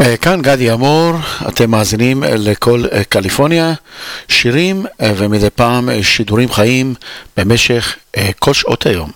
אה, כאן גדי אמור, אתם מאזינים לכל אה, קליפורניה, שירים אה, ומדי פעם שידורים חיים במשך כל שעות היום.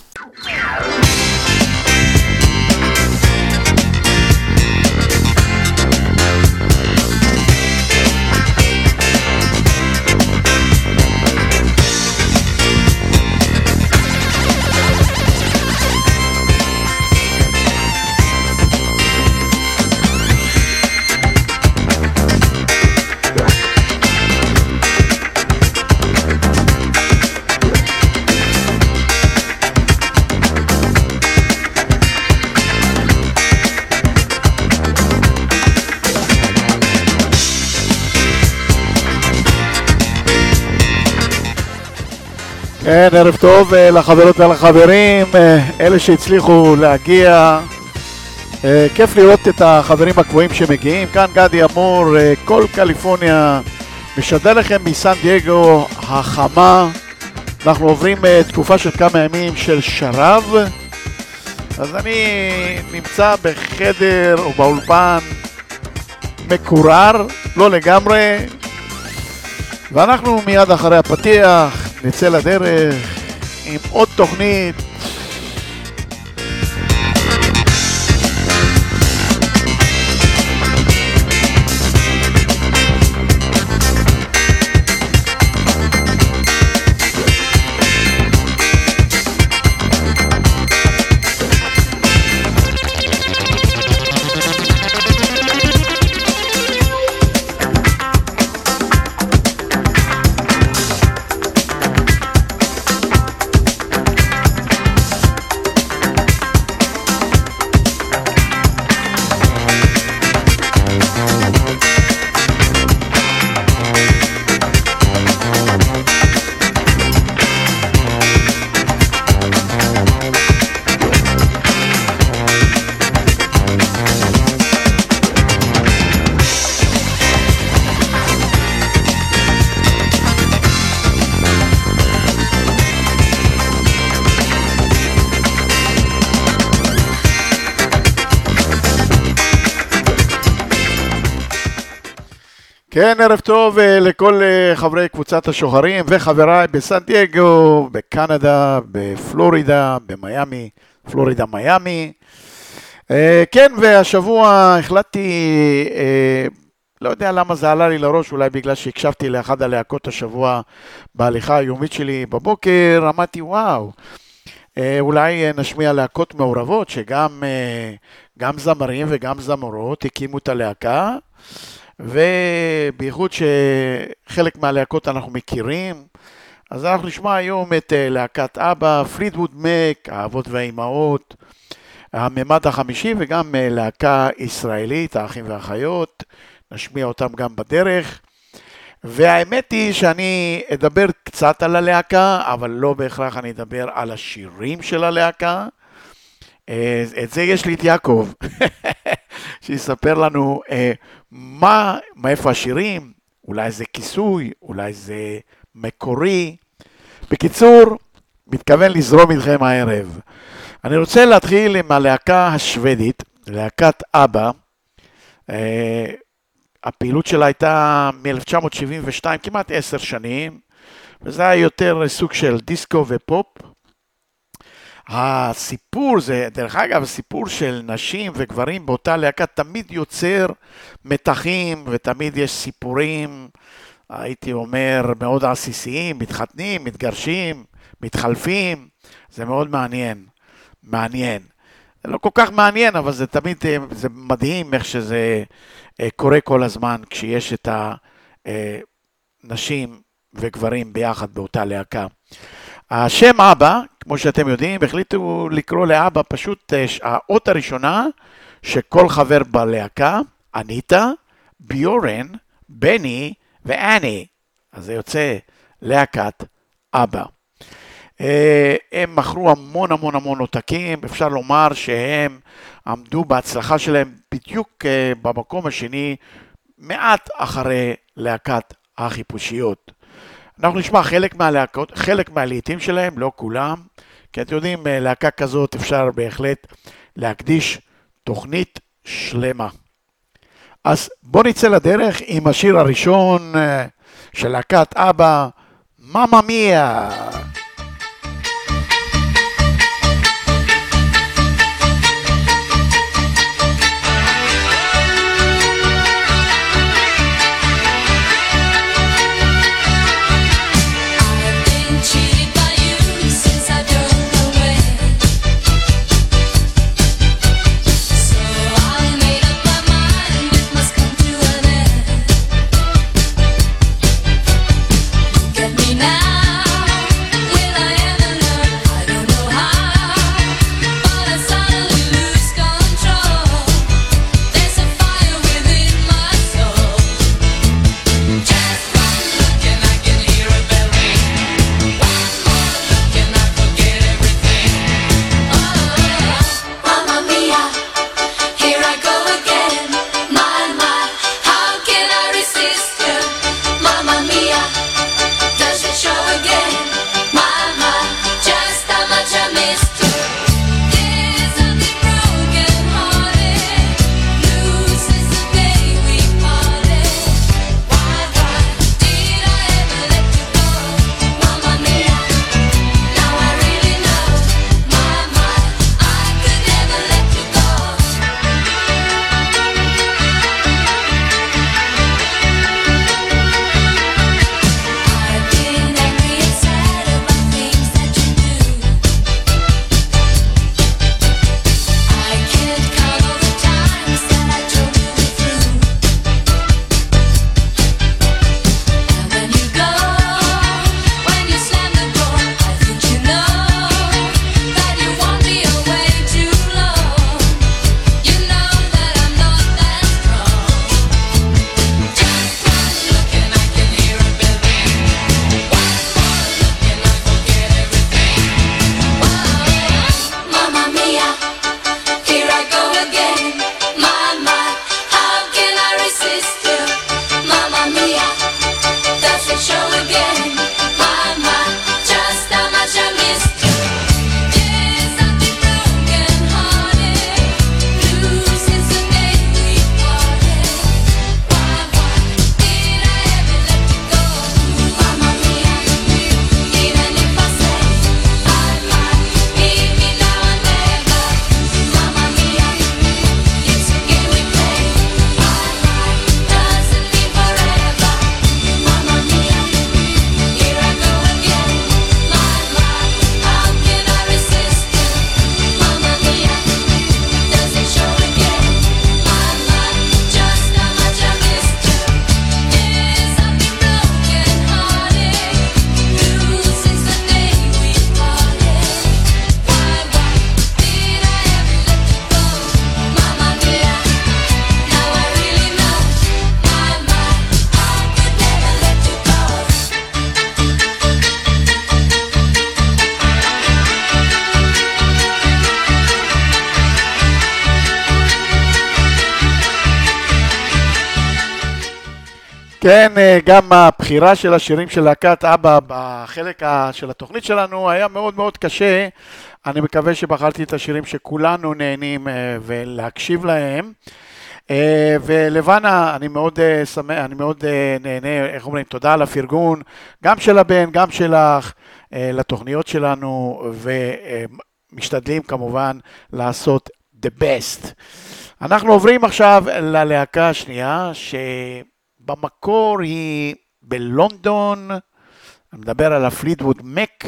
כן, ערב טוב אה, לחברות ולחברים, אה, אלה שהצליחו להגיע. אה, כיף לראות את החברים הקבועים שמגיעים. כאן גדי אמור, כל קליפורניה משדר לכם מסן דייגו החמה. אנחנו עוברים תקופה של כמה ימים של שרב. אז אני נמצא בחדר או באולפן מקורר, לא לגמרי, ואנחנו מיד אחרי הפתיח נצא לדרך עם עוד תוכנית ערב טוב אה, לכל אה, חברי קבוצת השוחרים וחבריי בסן דייגו, בקנדה, בפלורידה, במיאמי, פלורידה מיאמי. אה, כן, והשבוע החלטתי, לא יודע למה זה עלה לי לראש, אולי בגלל שהקשבתי לאחד הלהקות השבוע בהליכה היומית שלי בבוקר, אמרתי וואו, אולי נשמיע להקות מעורבות, שגם זמרים וגם זמרות הקימו את הלהקה. ובייחוד שחלק מהלהקות אנחנו מכירים, אז אנחנו נשמע היום את אה, להקת אבא, פרידווד מק, האבות והאימהות, הממד החמישי וגם אה, להקה ישראלית, האחים והאחיות, נשמיע אותם גם בדרך. והאמת היא שאני אדבר קצת על הלהקה, אבל לא בהכרח אני אדבר על השירים של הלהקה. אה, את זה יש לי את יעקב, שיספר לנו מה, מאיפה השירים, אולי זה כיסוי, אולי זה מקורי. בקיצור, מתכוון לזרום איתכם הערב. אני רוצה להתחיל עם הלהקה השוודית, להקת אבא. אה, הפעילות שלה הייתה מ-1972, כמעט עשר שנים, וזה היה יותר סוג של דיסקו ופופ. הסיפור זה, דרך אגב, הסיפור של נשים וגברים באותה להקה תמיד יוצר מתחים ותמיד יש סיפורים, הייתי אומר, מאוד עסיסיים, מתחתנים, מתגרשים, מתחלפים, זה מאוד מעניין, מעניין. זה לא כל כך מעניין, אבל זה תמיד, זה מדהים איך שזה אה, קורה כל הזמן כשיש את הנשים אה, וגברים ביחד באותה להקה. השם אבא, כמו שאתם יודעים, החליטו לקרוא לאבא פשוט אה, האות הראשונה שכל חבר בלהקה, אניטה, ביורן, בני ואני. אז זה יוצא להקת אבא. אה, הם מכרו המון המון המון עותקים, אפשר לומר שהם עמדו בהצלחה שלהם בדיוק אה, במקום השני, מעט אחרי להקת החיפושיות. אנחנו נשמע חלק מהלהקות, חלק מהלעיתים שלהם, לא כולם, כי אתם יודעים, אה, להקה כזאת אפשר בהחלט להקדיש תוכנית שלמה. אז בואו נצא לדרך עם השיר הראשון אה, של להקת אבא, ממא מיה. גם הבחירה של השירים של להקת אבא בחלק של התוכנית שלנו היה מאוד מאוד קשה. אני מקווה שבחרתי את השירים שכולנו נהנים אה, ולהקשיב להם. אה, ולבנה, אני מאוד שמח, אני מאוד נהנה, איך אומרים, תודה על הפרגון, גם של הבן, גם שלך, לתוכניות שלנו, ומשתדלים כמובן לעשות the best. אנחנו עוברים עכשיו ללהקה השנייה, ש... במקור היא בלונדון, אני מדבר על הפליטווד מק,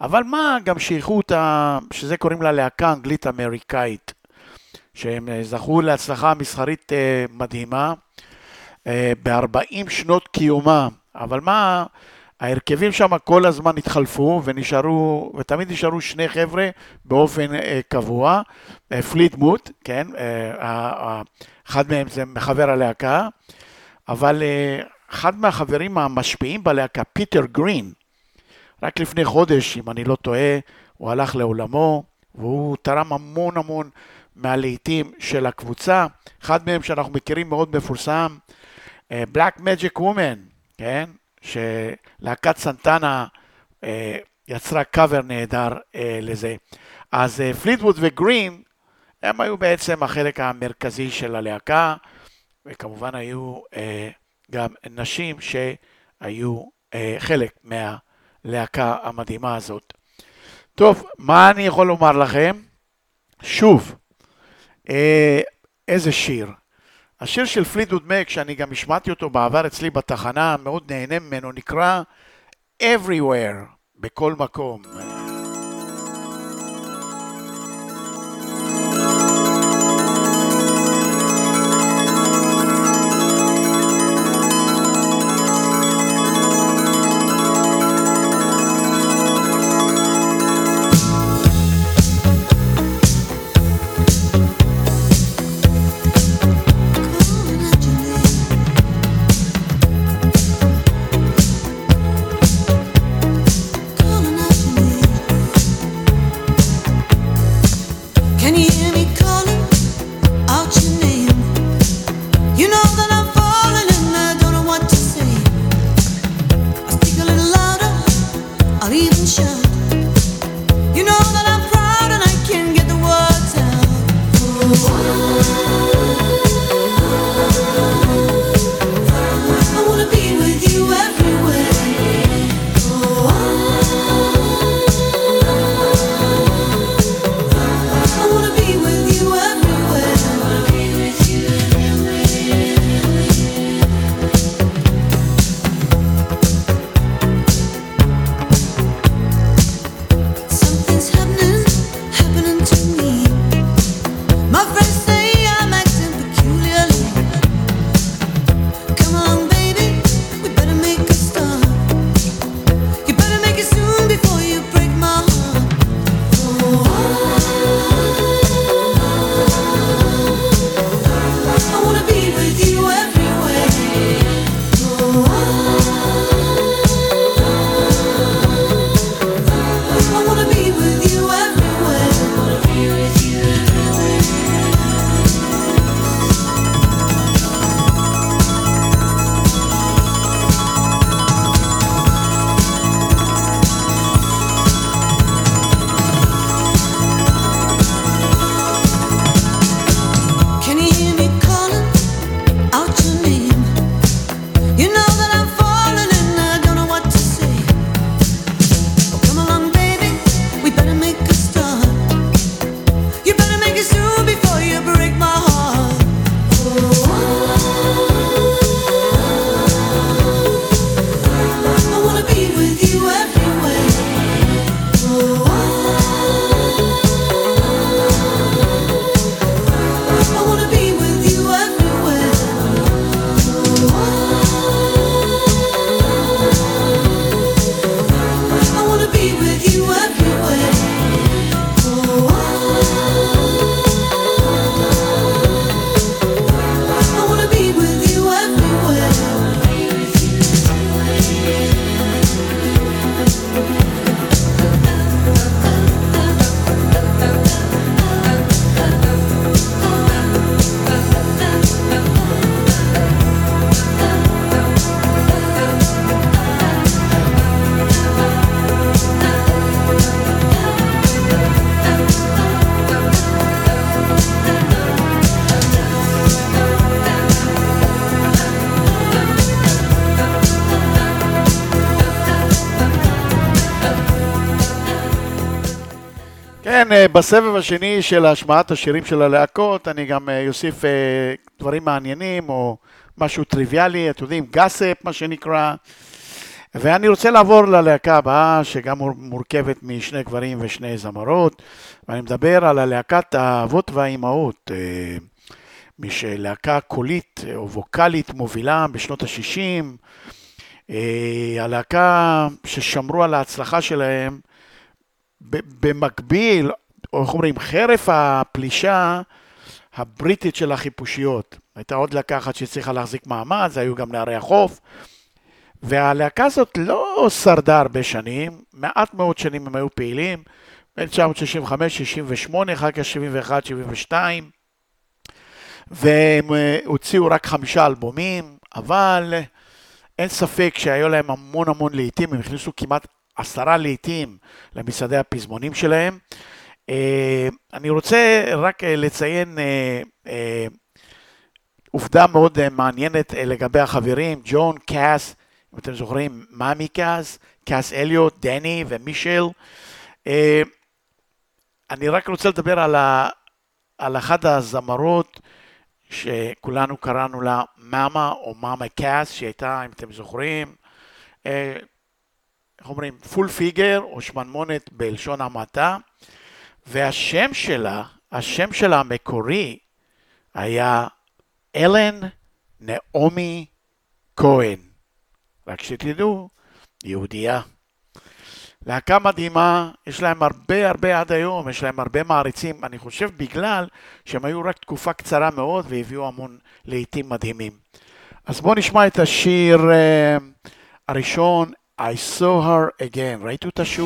אבל מה גם שייכו אותה, שזה קוראים לה להקה אנגלית אמריקאית, שהם זכו להצלחה מסחרית אה, מדהימה אה, ב-40 שנות קיומה, אבל מה, ההרכבים שם כל הזמן התחלפו ונשארו, ותמיד נשארו שני חבר'ה באופן אה, קבוע, Fleetwood, כן, אחד מהם זה מחברי הלהקה, אבל אה, אחד מהחברים המשפיעים בלהקה, פיטר גרין, רק לפני חודש, אם אני לא טועה, הוא הלך לעולמו, והוא תרם המון המון מהלהיטים של הקבוצה. אחד מהם שאנחנו מכירים מאוד מפורסם, Black Magic Woman, כן? שלהקת סנטנה uh, יצרה קאבר נהדר לזה. אז פליטווד וגרין, הם היו בעצם החלק המרכזי של הלהקה. וכמובן היו אה, גם נשים שהיו אה, חלק מהלהקה המדהימה הזאת. טוב, מה אני יכול לומר לכם? שוב, אה, איזה שיר. השיר של פלידוד מק, שאני גם השמעתי אותו בעבר אצלי בתחנה, מאוד נהנה ממנו, נקרא Everywhere, בכל מקום. כן, אה, בסבב השני של השמעת השירים של הלהקות, אני גם אוסיף אה, אה, דברים מעניינים או משהו טריוויאלי, אתם יודעים, גאספ, מה שנקרא. ואני רוצה לעבור ללהקה הבאה, שגם מורכבת משני גברים ושני זמרות, ואני מדבר על הלהקת האבות והאימהות, להקה קולית או ווקאלית מובילה בשנות ה-60, הלהקה ששמרו על ההצלחה שלהם במקביל, או איך אומרים, חרף הפלישה הבריטית של החיפושיות. הייתה עוד להקה אחת שהצליחה להחזיק מעמד, זה היו גם נערי החוף. והלהקה הזאת לא שרדה הרבה שנים, מעט מאוד שנים הם היו פעילים, בין 1965, 68, אחר כך 71, 72, והם אה, הוציאו רק חמישה אלבומים, אבל אין ספק שהיו להם המון המון לעיתים, הם הכניסו כמעט עשרה להיטים למצעדי הפזמונים שלהם. אה, אני רוצה רק אה, לציין אה, עובדה מאוד מעניינת לגבי החברים, ג'ון, קאס, אם אתם זוכרים, מאמי קאס, קאס אליוט, דני ומישל. אני רק רוצה לדבר על, ה, על אחת הזמרות שכולנו קראנו לה מאמה או מאמה קאס, שהייתה, אם אתם זוכרים, איך אומרים, פול פיגר או שמנמונת בלשון המעטה, והשם שלה, השם שלה המקורי היה אלן נעמי כהן. רק שתדעו, יהודייה. להקה מדהימה, יש להם הרבה הרבה עד היום, יש להם הרבה מעריצים, אני חושב בגלל שהם היו רק תקופה קצרה מאוד והביאו המון לעיתים מדהימים. אז בואו נשמע את השיר uh, הראשון, I saw her again, right, Raituta Shur.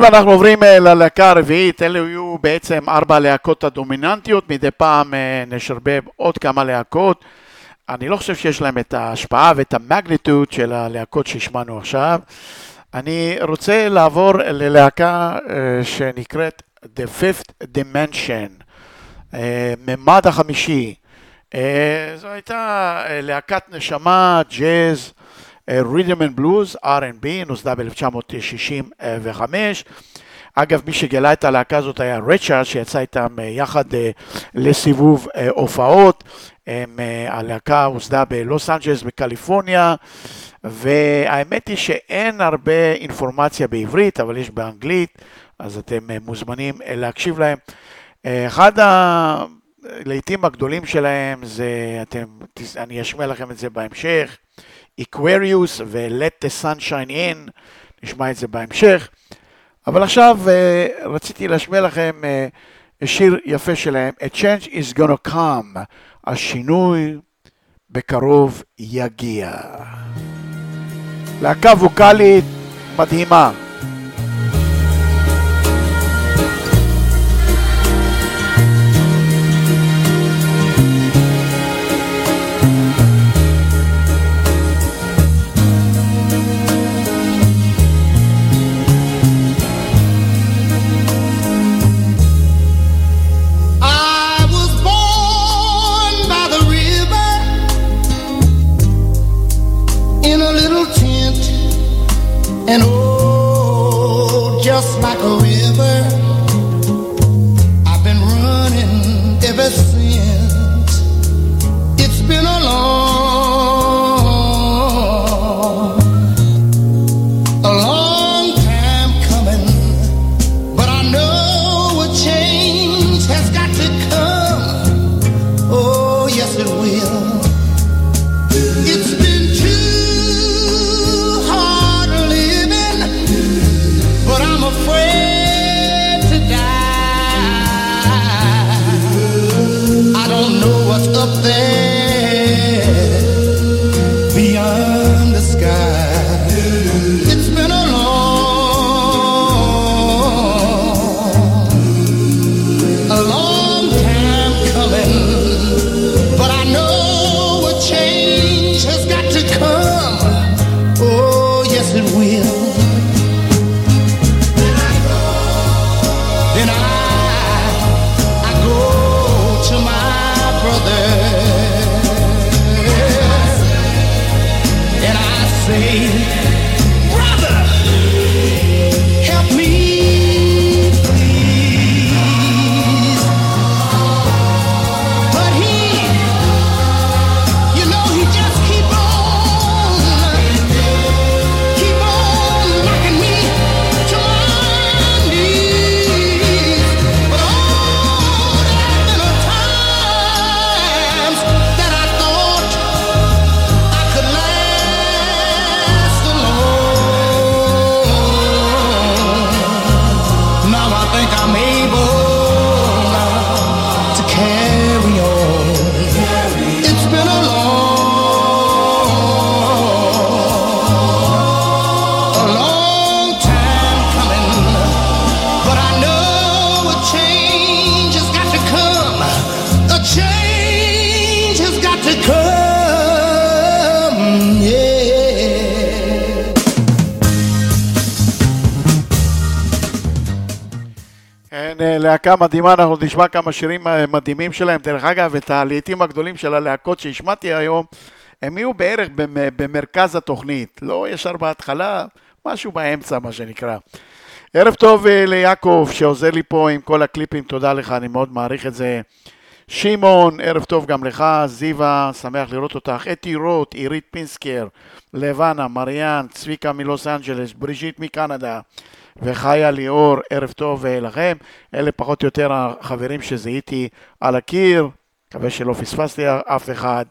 שוב. ואנחנו עוברים אה, ללהקה הרביעית, אלה היו בעצם ארבע הלהקות הדומיננטיות, מדי פעם אה, נשרבב עוד כמה להקות. אני לא חושב שיש להם את ההשפעה ואת המגניטוד של הלהקות שהשמענו עכשיו. אני רוצה לעבור ללהקה אה, שנקראת The Fifth Dimension, ממד החמישי. זו הייתה להקת נשמה, ג'אז, Rhythm and Blues, R&B, נוסדה ב-1965. אגב, מי שגילה את הלהקה הזאת היה רצ'ה, שיצא איתם אה, יחד אה, לסיבוב אה, הופעות. הלהקה הוסדה בלוס אנג'לס בקליפורניה, והאמת היא שאין הרבה אינפורמציה בעברית, אבל יש באנגלית, אז אתם מוזמנים להקשיב להם. אחד הלהיטים הגדולים שלהם זה, אתם, אני אשמיע לכם את זה בהמשך. Aquarius ו-Let the Sunshine In, נשמע את זה בהמשך. אבל עכשיו רציתי להשמיע לכם שיר יפה שלהם, A change is gonna come, השינוי בקרוב יגיע. להקה ווקאלית מדהימה. and oh, just like a river. להקה מדהימה, אנחנו נשמע כמה שירים אה, מדהימים שלהם. דרך אגב, את הלהיטים הגדולים של הלהקות שהשמעתי היום, הם יהיו בערך במרכז התוכנית, לא ישר בהתחלה, משהו באמצע, מה שנקרא. ערב טוב אה, ליעקב, שעוזר לי פה עם כל הקליפים, תודה לך, אני מאוד מעריך את זה. שמעון, ערב טוב גם לך, זיווה, שמח לראות אותך. אתי רוט, עירית פינסקר, לבנה, מריאן, צביקה מלוס אנג'לס, בריז'יט מקנדה, וחיה ליאור, ערב טוב לכם. אלה פחות או יותר החברים שזיהיתי על הקיר, מקווה שלא פספסתי אף אחד.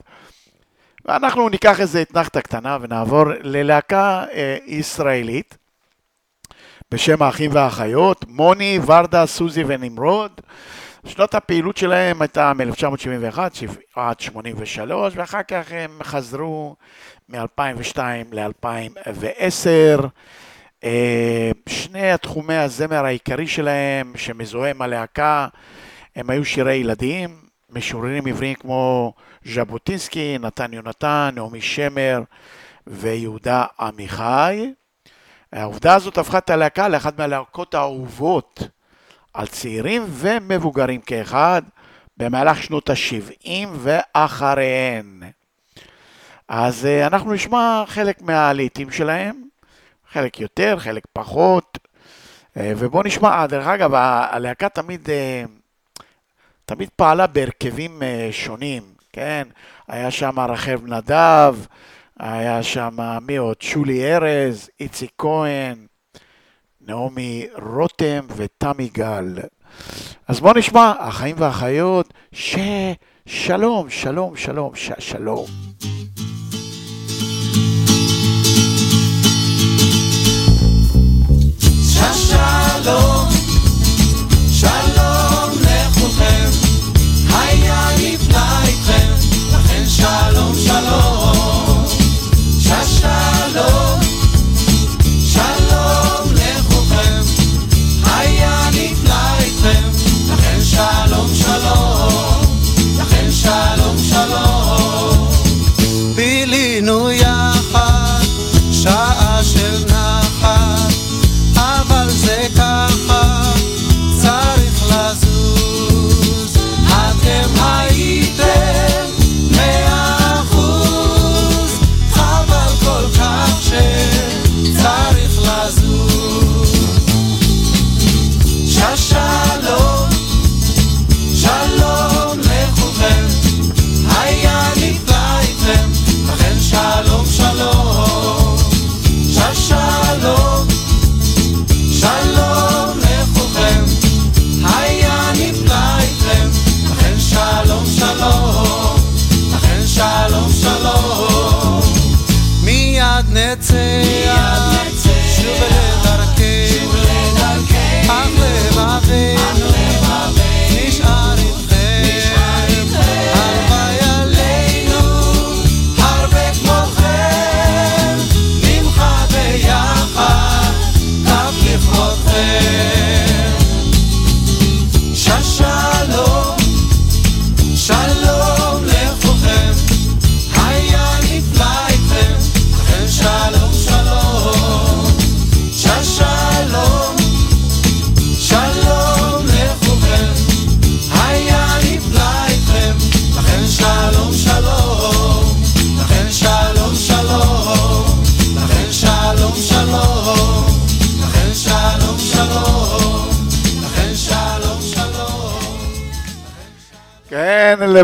ואנחנו ניקח איזה אתנחתא קטנה ונעבור ללהקה אה, ישראלית בשם האחים והאחיות, מוני, ורדה, סוזי ונמרוד. שנות הפעילות שלהם הייתה מ-1971 עד 83, ואחר כך הם חזרו מ-2002 ל-2010. אה, שני התחומי הזמר העיקרי שלהם, שמזוהה עם הלהקה, הם היו שירי ילדים, משוררים עבריים כמו ז'בוטינסקי, נתן יונתן, נעמי שמר ויהודה עמיחי. העובדה הזאת הפכה את הלהקה לאחת מהלהקות האהובות על צעירים ומבוגרים כאחד במהלך שנות ה-70 ואחריהן. אז אה, אנחנו נשמע חלק מהלעיתים שלהם, חלק יותר, חלק פחות, אה, ובואו נשמע, אה, דרך אגב, הלהקה תמיד, תמיד פעלה בהרכבים שונים, כן? היה שם רחב נדב, היה שם מי עוד? שולי ארז, איציק כהן, נעמי רותם ותמי גל. אז בואו נשמע, החיים והחיות, ששלום, שלום, שלום, ש... שלום. השלום, שלום לכולכם, היה נפלא איתכם, לכן שלום שלום, ששלום.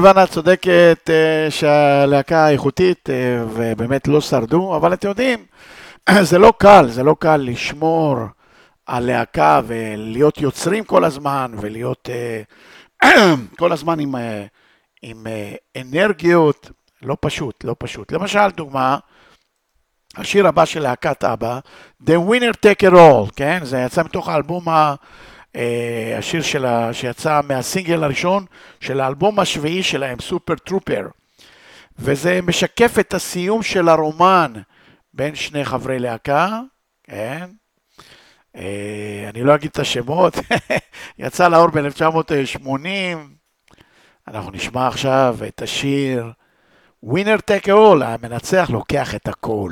לבנה צודקת אה, שהלהקה איכותית אה, ובאמת לא שרדו, אבל אתם יודעים, זה לא קל, זה לא קל לשמור על להקה ולהיות יוצרים כל הזמן ולהיות אה, כל הזמן עם, עם אנרגיות, לא פשוט, לא פשוט. למשל, דוגמה, השיר הבא של להקת אבא, The Winner Take It All, כן? זה יצא מתוך האלבום ה... אה, השיר שלה, שיצא מהסינגל הראשון של האלבום השביעי שלהם, סופר טרופר. וזה משקף את הסיום של הרומן בין שני חברי להקה, כן? אה, אני לא אגיד את השמות, יצא לאור ב-1980. אנחנו נשמע עכשיו את השיר ווינר טק אול, המנצח לוקח את הכל.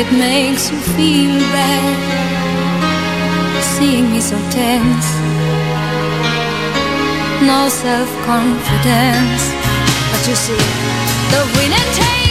it makes you feel bad, seeing me so tense no self confidence. But you see, the winner takes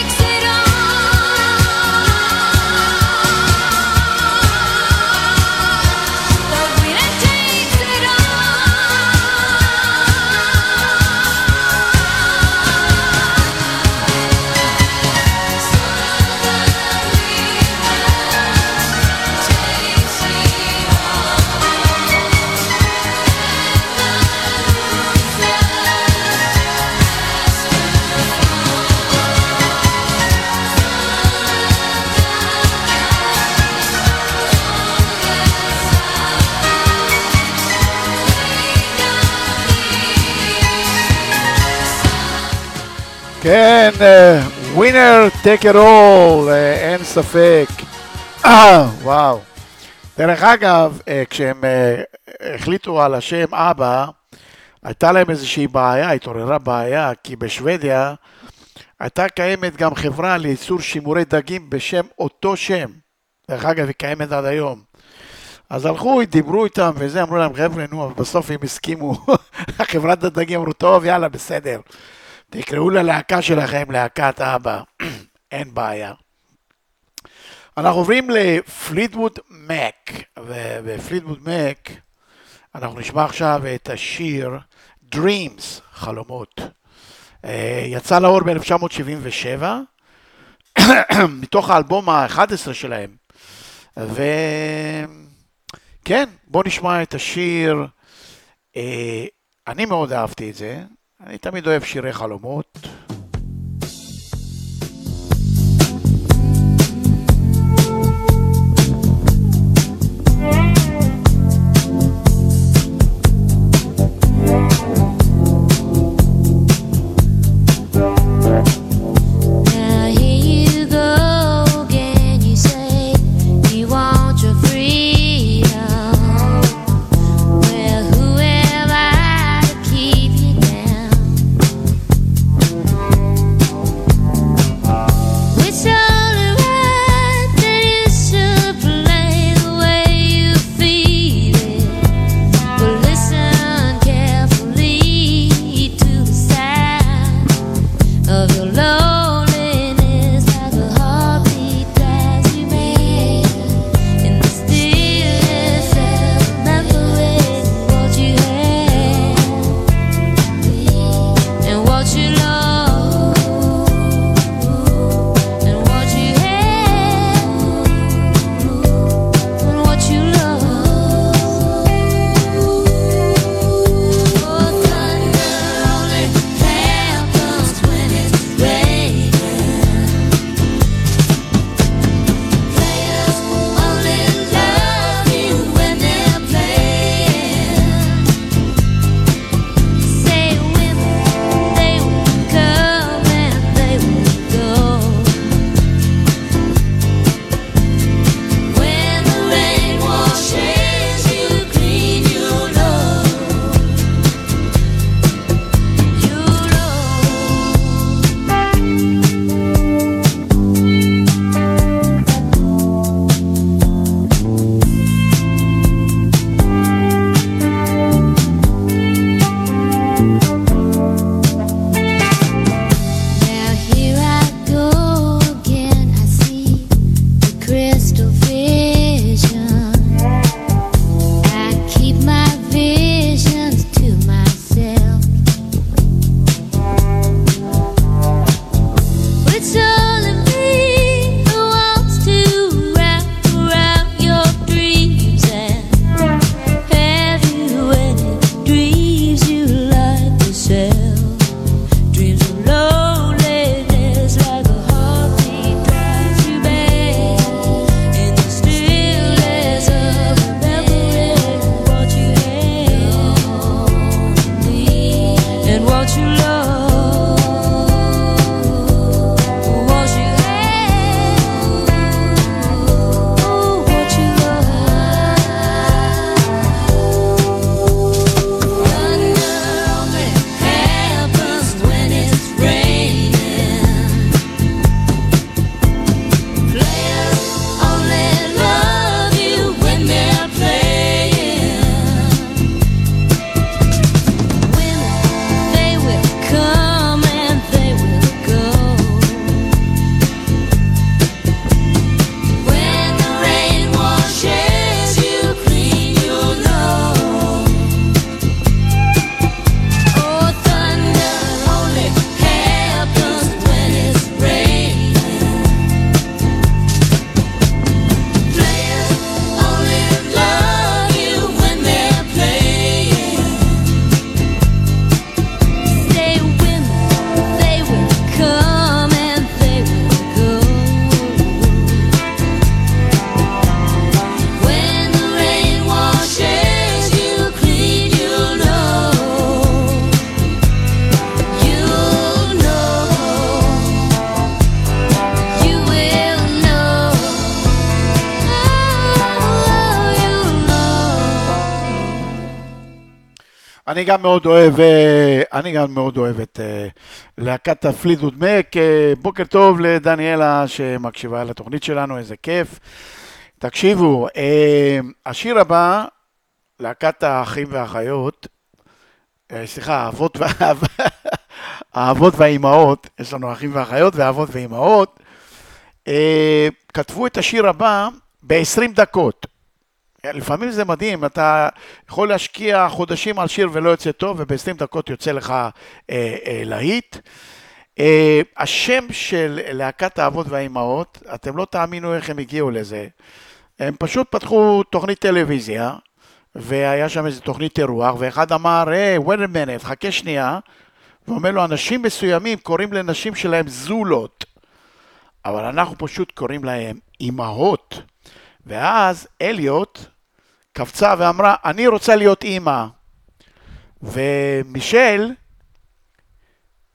כן, ווינר טק את אול, אין ספק. אה, וואו. דרך אגב, אה, כשהם אה, החליטו על השם אבא, הייתה להם איזושהי בעיה, התעוררה בעיה, כי בשוודיה הייתה קיימת גם חברה לייצור שימורי דגים בשם אותו שם. דרך אגב, היא קיימת עד היום. אז הלכו, דיברו איתם וזה, אמרו להם, חבר'ה, נו, בסוף הם הסכימו. חברת הדגים אמרו, טוב, יאללה, בסדר. תקראו ללהקה שלכם להקת אבא, אין בעיה. אנחנו עוברים לפליטווד מק, ובפליטווד מק אנחנו נשמע עכשיו את השיר Dreams, חלומות. אה, יצא לאור ב-1977, מתוך האלבום ה-11 שלהם. וכן, בואו נשמע את השיר. אה, אני מאוד אהבתי את זה, אני תמיד אוהב שירי חלומות. גם מאוד אוהב, אה, אני גם מאוד אוהב את אה, להקת הפלידווד מק. אה, בוקר טוב לדניאלה שמקשיבה לתוכנית שלנו, איזה כיף. תקשיבו, השיר הבא, להקת האחים והאחיות, סליחה, האבות, וה- האבות והאימהות, יש לנו אחים ואחיות ואבות ואימהות, כתבו את השיר הבא ב-20 דקות. לפעמים זה מדהים, אתה יכול להשקיע חודשים על שיר ולא יוצא טוב, וב-20 דקות יוצא לך אה, אה, להיט. אה, השם של להקת האבות והאימהות, אתם לא תאמינו איך הם הגיעו לזה. הם פשוט פתחו תוכנית טלוויזיה, והיה שם איזו תוכנית אירוח, ואחד אמר, היי, wait a minute, חכה שנייה, ואומר לו, אנשים מסוימים קוראים לנשים שלהם זולות, אבל אנחנו פשוט קוראים להם אימהות. ואז אליוט קפצה ואמרה, אני רוצה להיות אימא. ומישל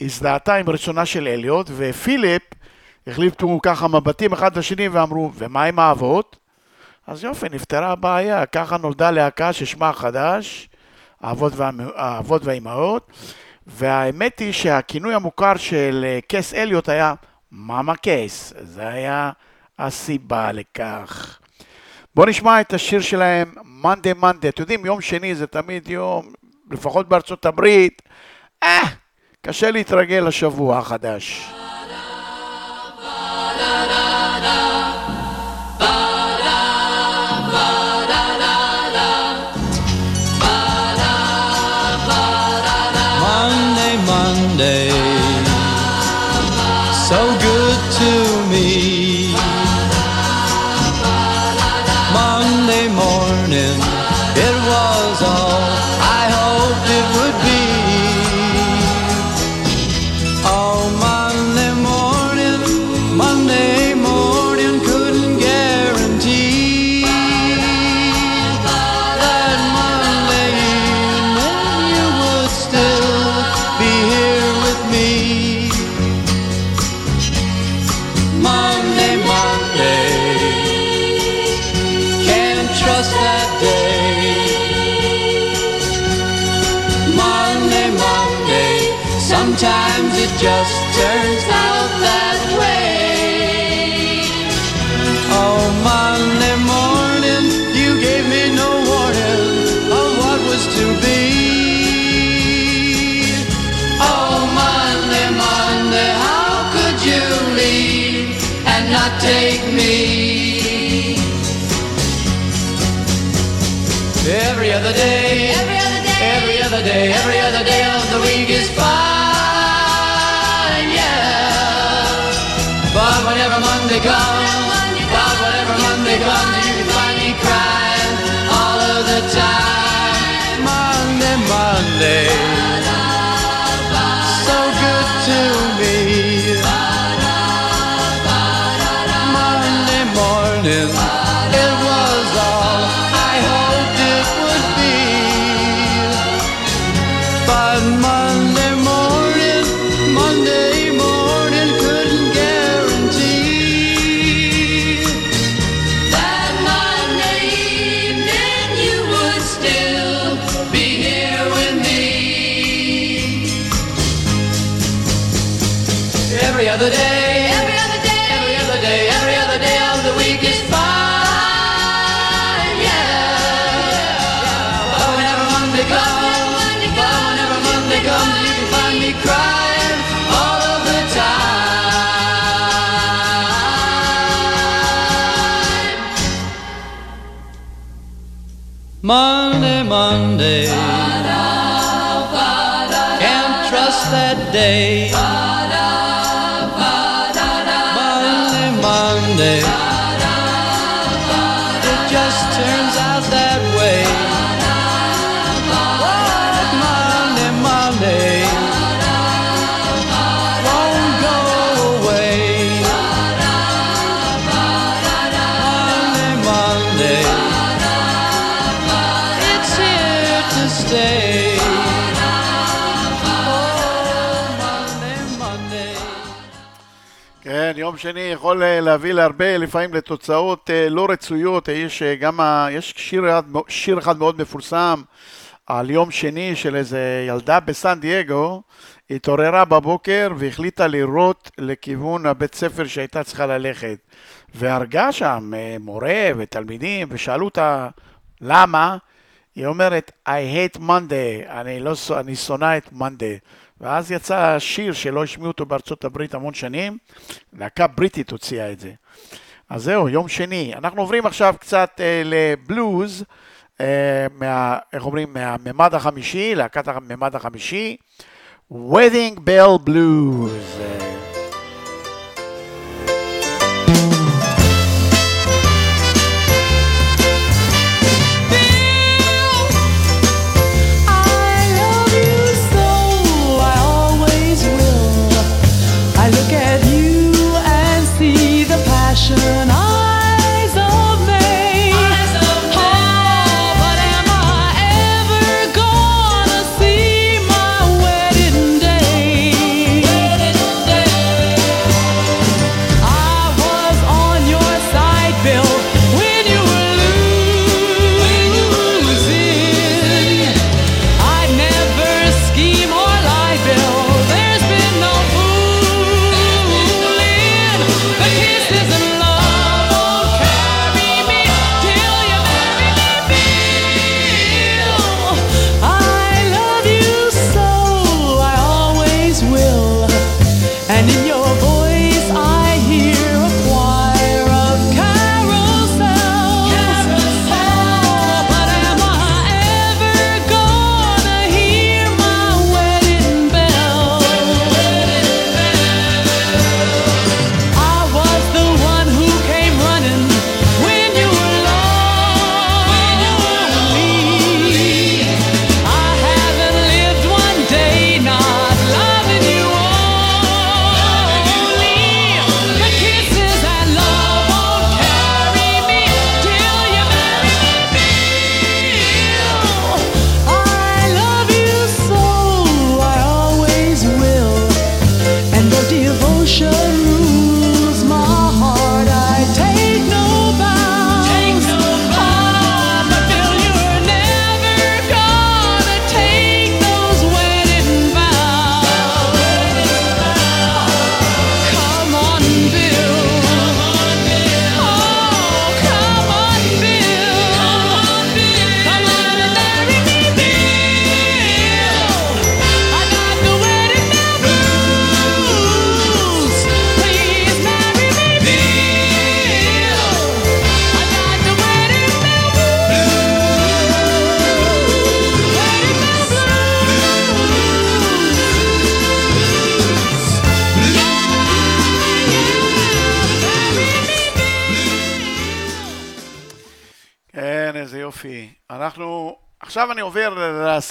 הזדהתה עם רצונה של אליוט, ופיליפ החליפו ככה מבטים אחד לשני ואמרו, ומה עם האבות? אז יופי, נפתרה הבעיה, ככה נולדה להקה ששמה החדש, האבות, וה... האבות והאימהות, והאמת היא שהכינוי המוכר של אה, קייס אליוט היה מאמה קייס, זה היה הסיבה לכך. בואו נשמע את השיר שלהם, מאנדה מאנדה. אתם יודעים, יום שני זה תמיד יום, לפחות בארצות הברית, אה, קשה להתרגל לשבוע החדש. Just Every other day, every other day. every other day, every other day of the week is fine, yeah. But whenever Monday oh, comes, but oh, whenever Monday comes, you can find me crying all of the time. Monday, Monday, can't trust that day. שני יכול אה, להביא להרבה, לפעמים לתוצאות אה, לא רצויות. יש אה, גם, ה- יש שיר אחד, שיר אחד מאוד מפורסם על יום שני של איזה ילדה בסן דייגו, התעוררה בבוקר והחליטה לירות לכיוון הבית ספר שהייתה צריכה ללכת. והרגה שם מורה ותלמידים, ושאלו אותה למה? היא אומרת, I hate Monday, אני, לא, אני שונא את Monday. ואז יצא שיר שלא השמיעו אותו בארצות הברית המון שנים, להקה בריטית הוציאה את זה. אז זהו, יום שני. אנחנו עוברים עכשיו קצת אה, לבלוז, אה, מה, איך אומרים, מהממד החמישי, להקת הממד החמישי, Wedding Bell Blues. אה,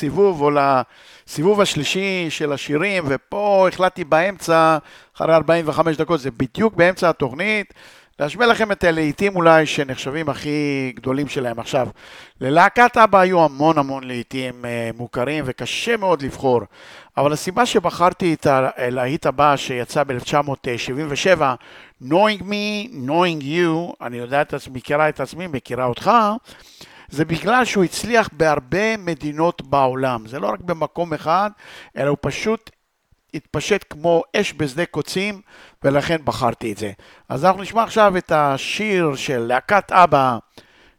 לסיבוב או לסיבוב השלישי של השירים, ופה החלטתי באמצע, אחרי 45 דקות, זה בדיוק באמצע התוכנית, להשמיע לכם את הלהיטים אולי שנחשבים הכי גדולים שלהם. עכשיו, ללהקת אבא היו המון המון להיטים אה, מוכרים וקשה מאוד לבחור, אבל הסיבה שבחרתי את הלהיט הבא שיצא ב-1977, Knowing Me, Knowing You, אני יודע את עצמי, מכירה את עצמי, מכירה אותך, זה בגלל שהוא הצליח בהרבה מדינות בעולם. זה לא רק במקום אחד, אלא הוא פשוט התפשט כמו אש בשדה קוצים, ולכן בחרתי את זה. אז אנחנו נשמע עכשיו את השיר של להקת אבא,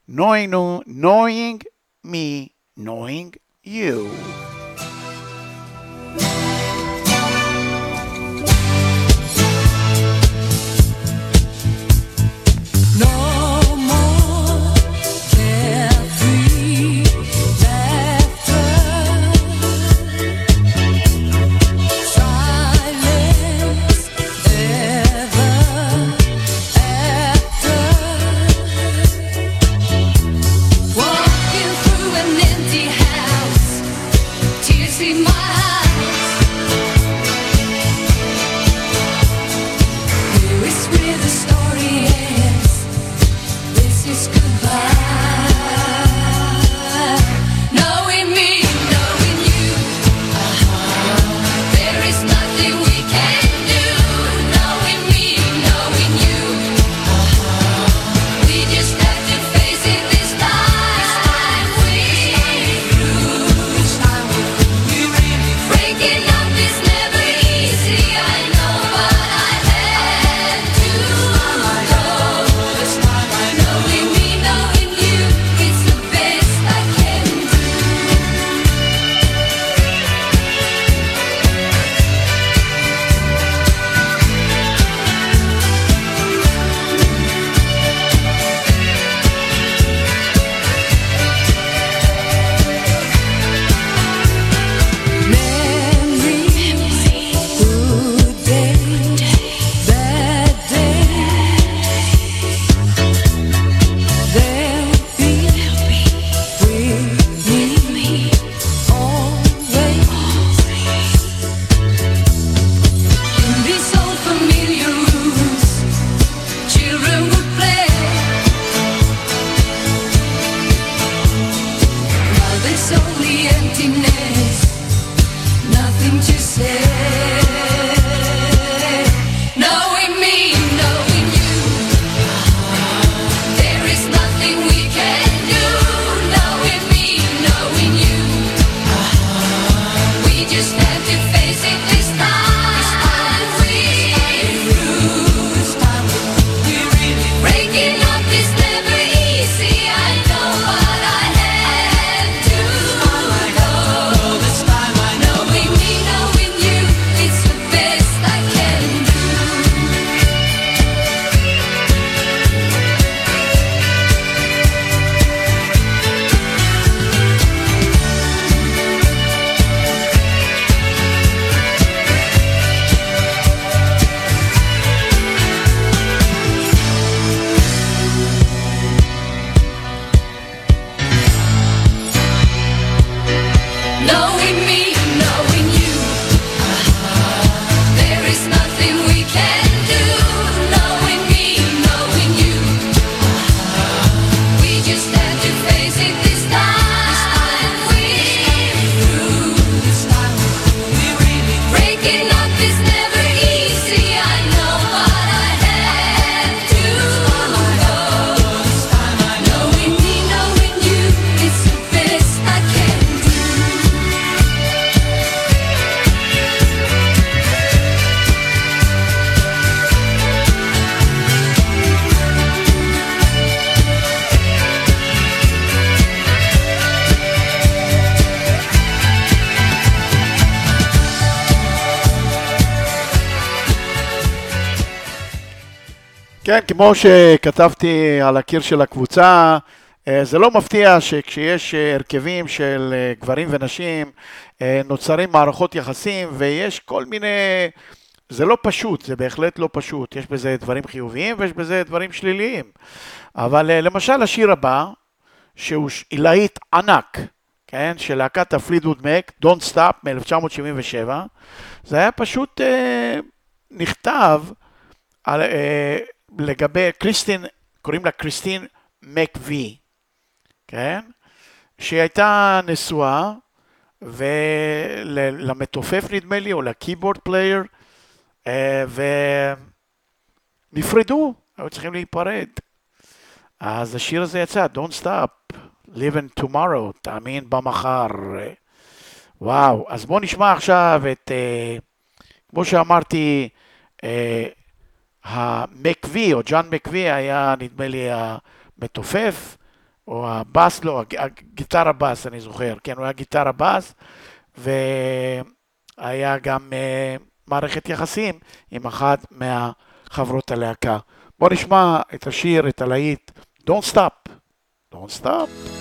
Knowing, knowing Me, Knowing You. כן, כמו שכתבתי על הקיר של הקבוצה, אה, זה לא מפתיע שכשיש אה, הרכבים של אה, גברים ונשים, נוצרים מערכות יחסים ויש כל מיני... זה לא פשוט, זה בהחלט לא פשוט. יש בזה דברים חיוביים ויש בזה דברים שליליים. אבל למשל השיר הבא, שהוא עילאית ענק, כן, של להקת הפלידווד מק, Don't Stop מ-1977, זה היה פשוט אה, נכתב על, אה, לגבי קריסטין, קוראים לה קריסטין מקווי, כן? שהיא הייתה נשואה או למתופף נדמה לי, או ל keyboard player, אה, ונפרדו, היו צריכים להיפרד. אז השיר הזה יצא, Don't Stop, Believe in Tomorrow, תאמין במחר. וואו, אז בואו נשמע עכשיו את, אה, כמו שאמרתי, אה, המקווי, או ג'אן מקווי היה נדמה לי המתופף, או הבאס, לא, הג- הגיטרה בס, אני זוכר, כן, הוא היה גיטרה בס, והיה גם אה, מערכת יחסים עם אחת מהחברות הלהקה. בואו נשמע את השיר, את הלהיט, Don't Stop, Don't Stop.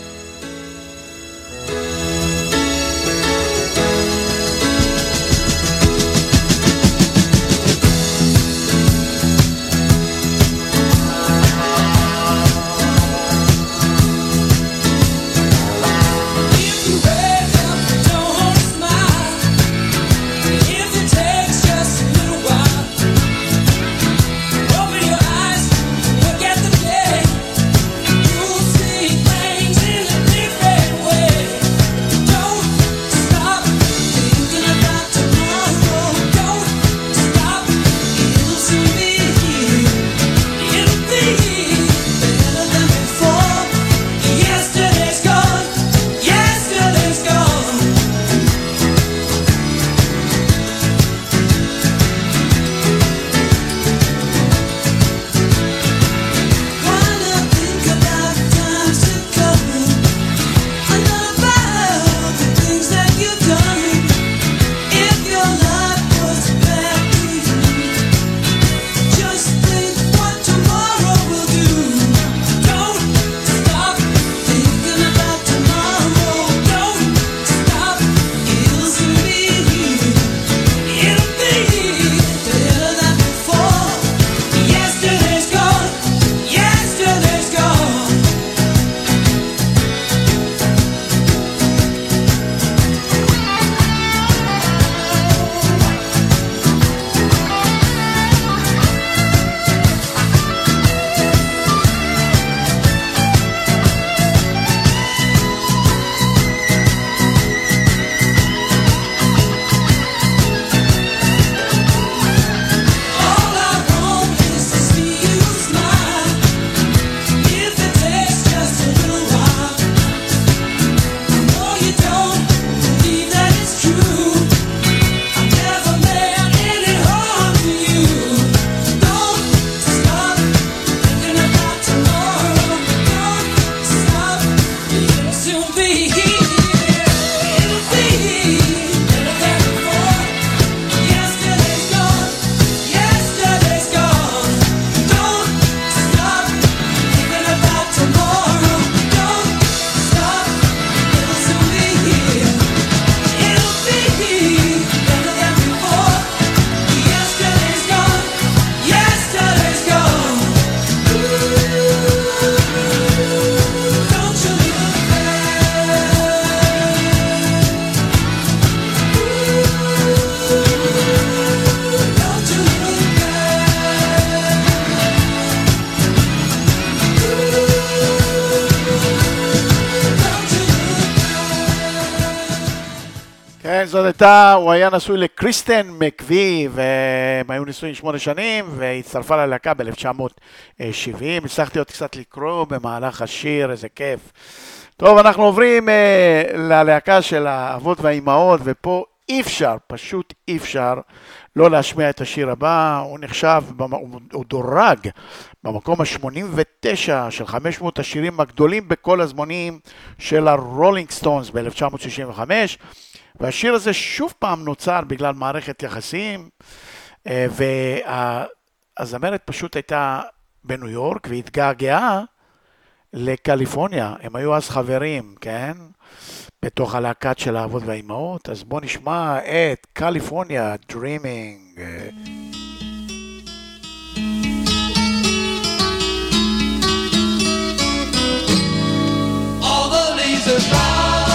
הוא היה נשוי לקריסטן מקווי, והם היו נשואים שמונה שנים, והצטרפה ללהקה ב-1970. הצלחתי עוד קצת לקרוא במהלך השיר, איזה כיף. טוב, אנחנו עוברים אה, ללהקה של האבות והאימהות, ופה אי אפשר, פשוט אי אפשר לא להשמיע את השיר הבא. הוא נחשב, הוא דורג במקום ה-89 של 500 השירים הגדולים בכל הזמנים של הרולינג סטונס ב-1965. והשיר הזה שוב פעם נוצר בגלל מערכת יחסים, אה, והזמרת פשוט הייתה בניו יורק והתגעגעה לקליפורניה. הם היו אז חברים, כן? בתוך הלהקת של האבות והאימהות. אז בואו נשמע את קליפורניה, Dreaming. All the leaves are brown.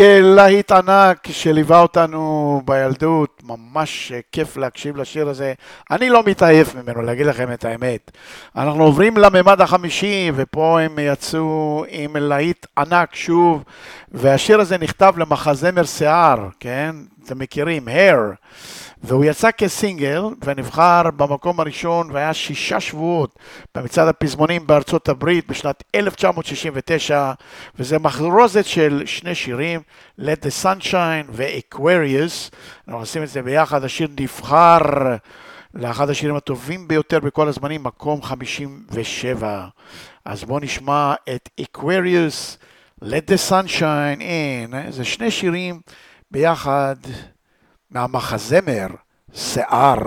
אה, להיט ענק שליווה אותנו בילדות, ממש כיף להקשיב לשיר הזה. אני לא מתעייף ממנו, להגיד לכם את האמת. אנחנו עוברים לממד החמישי, ופה הם יצאו עם להיט ענק שוב, והשיר הזה נכתב למחזמר שיער, כן? אתם מכירים, hair. והוא יצא כסינגל ונבחר במקום הראשון והיה שישה שבועות במצעד הפזמונים בארצות הברית בשנת 1969 וזה מחרוזת של שני שירים, Let the Sunshine ו-Aquarius. אנחנו נשים את זה ביחד, השיר נבחר לאחד השירים הטובים ביותר בכל הזמנים, מקום 57. אז בואו נשמע את Aquarius, Let the Sunshine in, זה שני שירים ביחד. מהמחזמר שיער.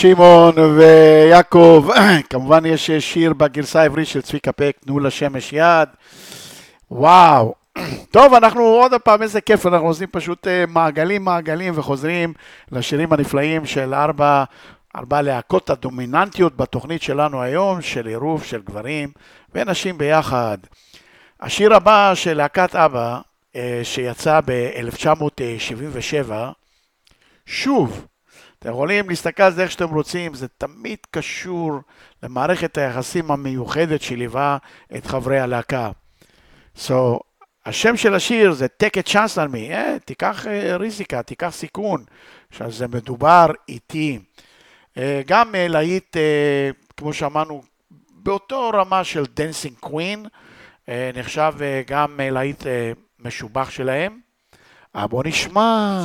שמעון ויעקב, כמובן יש שיר בגרסה העברית של צביקה פק, תנו לשמש יד, וואו. טוב, אנחנו עוד פעם, איזה כיף, אנחנו עושים פשוט אה, מעגלים מעגלים וחוזרים לשירים הנפלאים של ארבע, ארבע להקות הדומיננטיות בתוכנית שלנו היום, של עירוב של גברים ונשים ביחד. השיר הבא של להקת אבא, אה, שיצא ב-1977, שוב, אתם יכולים להסתכל על זה איך שאתם רוצים, זה תמיד קשור למערכת היחסים המיוחדת שליווה את חברי הלהקה. So, השם של השיר זה Take a chance on me, eh, תיקח אה, ריזיקה, תיקח סיכון. עכשיו, זה מדובר איתי. Eh, גם eh, להיט, eh, כמו שאמרנו, באותו רמה של Dancing Queen, eh, נחשב eh, גם eh, להיט eh, משובח שלהם. אבל בוא נשמע.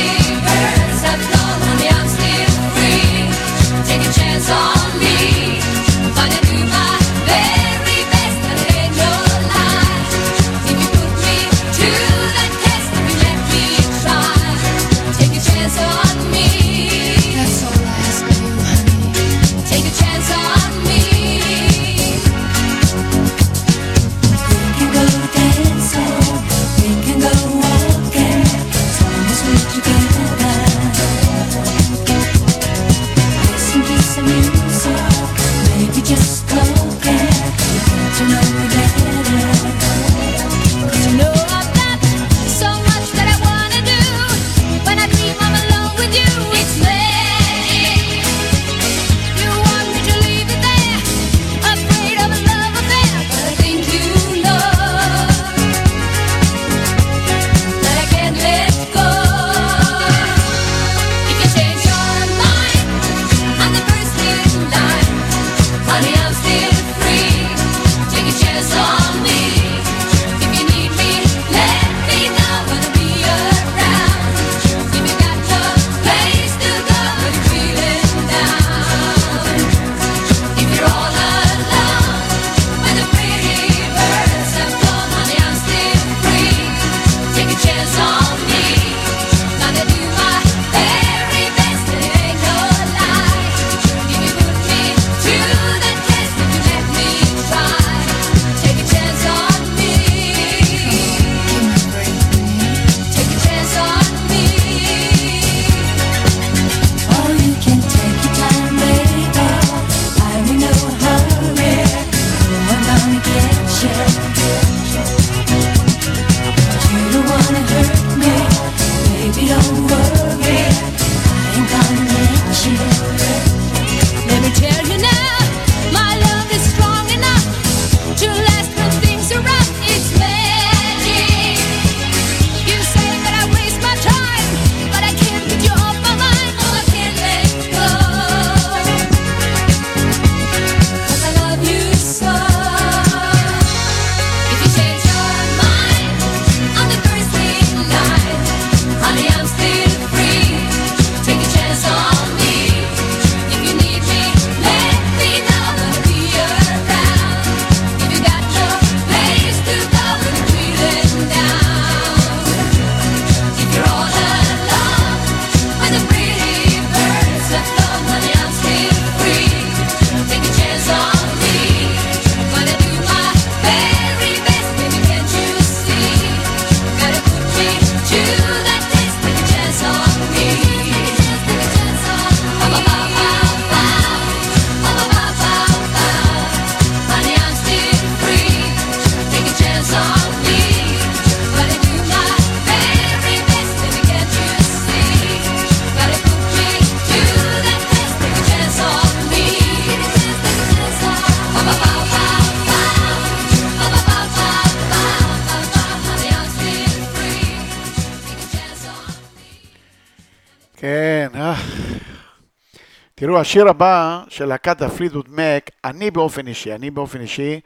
השיר הבא של להקת ה Fleetwood Mac, אני באופן אישי, אני באופן אישי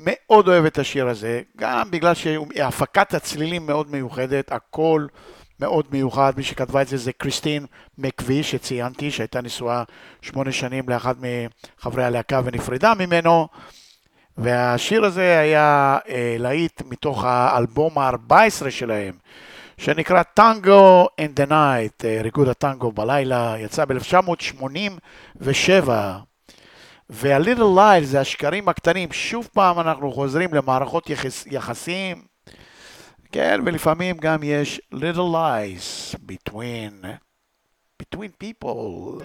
מאוד אוהב את השיר הזה, גם בגלל שהפקת הצלילים מאוד מיוחדת, הכל מאוד מיוחד, מי שכתבה את זה זה קריסטין מקווי שציינתי, שהייתה נשואה שמונה שנים לאחד מחברי הלהקה ונפרדה ממנו, והשיר הזה היה אה, להיט מתוך האלבום ה-14 שלהם. שנקרא Tango in the Night, ריקוד הטנגו בלילה, יצא ב-1987. וה-little זה השקרים הקטנים, שוב פעם אנחנו חוזרים למערכות יחס, יחסים, כן, ולפעמים גם יש little lies between, between people.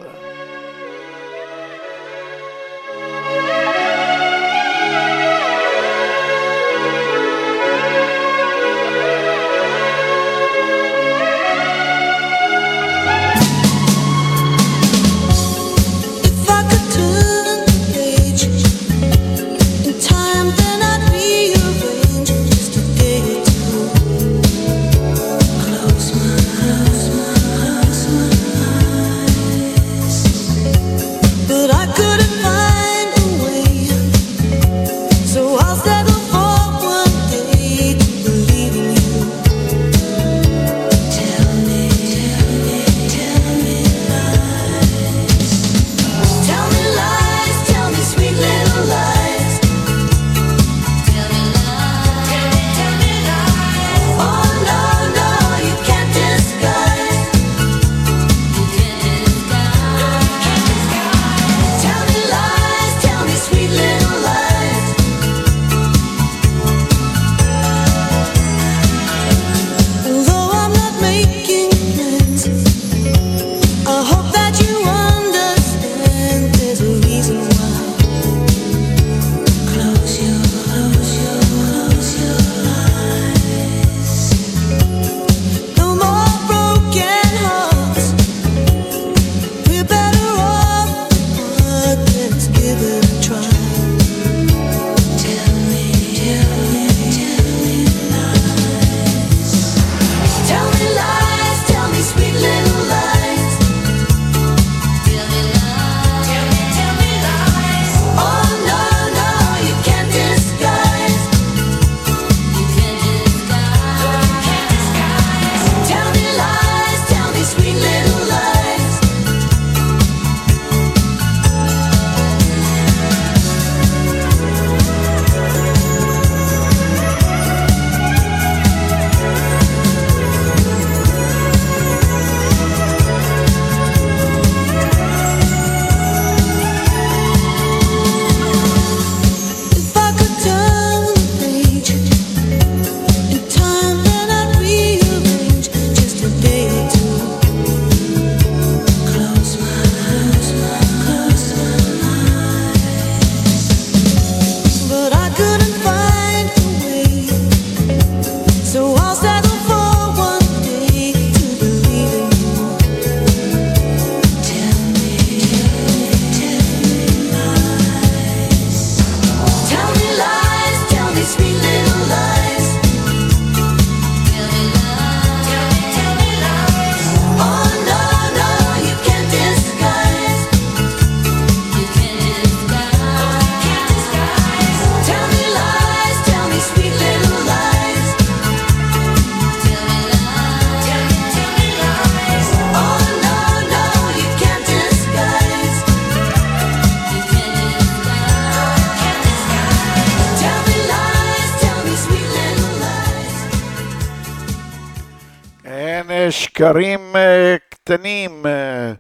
שקרים אה, קטנים. אה.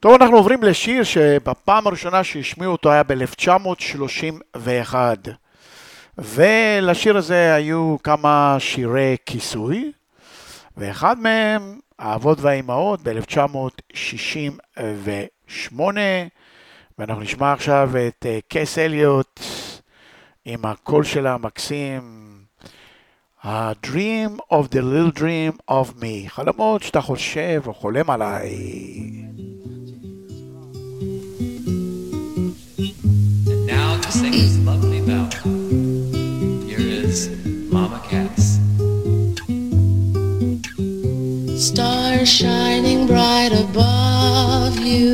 טוב, אנחנו עוברים לשיר שבפעם הראשונה שהשמיעו אותו היה ב-1931. ולשיר הזה היו כמה שירי כיסוי, ואחד מהם, האבות והאימהות, ב-1968, ואנחנו נשמע עכשיו את אה, קייס אליוט עם הקול שלה המקסים. ה-dream of the little dream of me, חלומות שאתה חושב או חולם עליי. And now to sing this lovely ballad. Here is Mama Cass. Stars shining bright above you.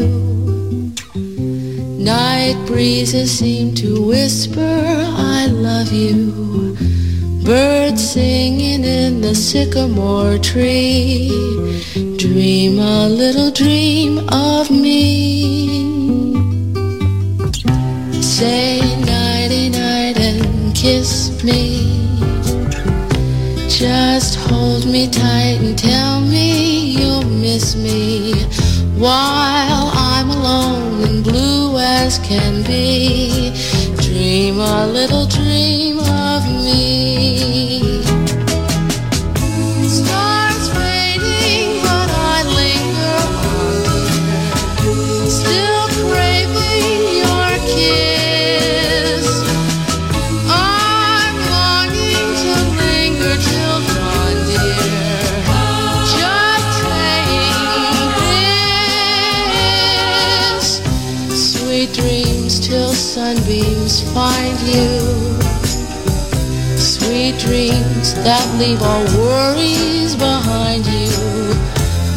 Night breezes seem to whisper, I love you. Birds singing in the sycamore tree. Dream a little dream of me. Say nighty night and kiss me. Just hold me tight and tell me you'll miss me while that leave all worries behind you.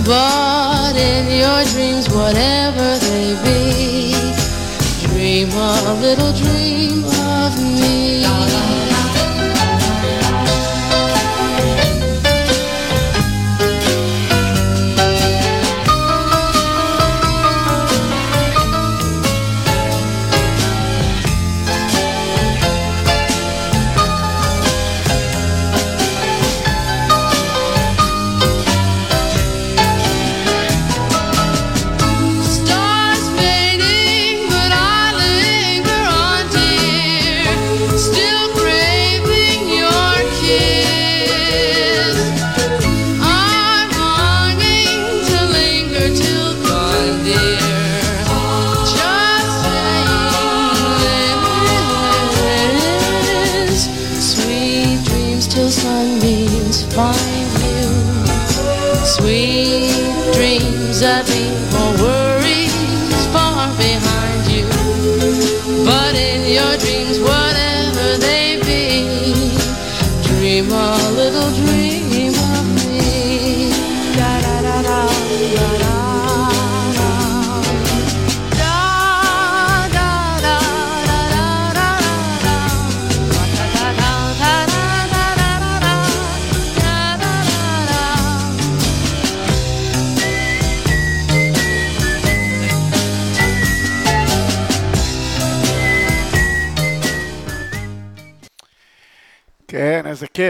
But in your dreams, whatever they be, dream a little dream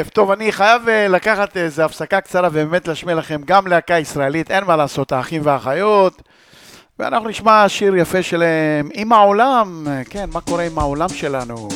כיף. טוב, אני חייב אה, לקחת איזו הפסקה קצרה ובאמת להשמיע לכם גם להקה ישראלית, אין מה לעשות, האחים והאחיות. ואנחנו נשמע שיר יפה שלהם, עם העולם, אה, כן, מה קורה עם העולם שלנו?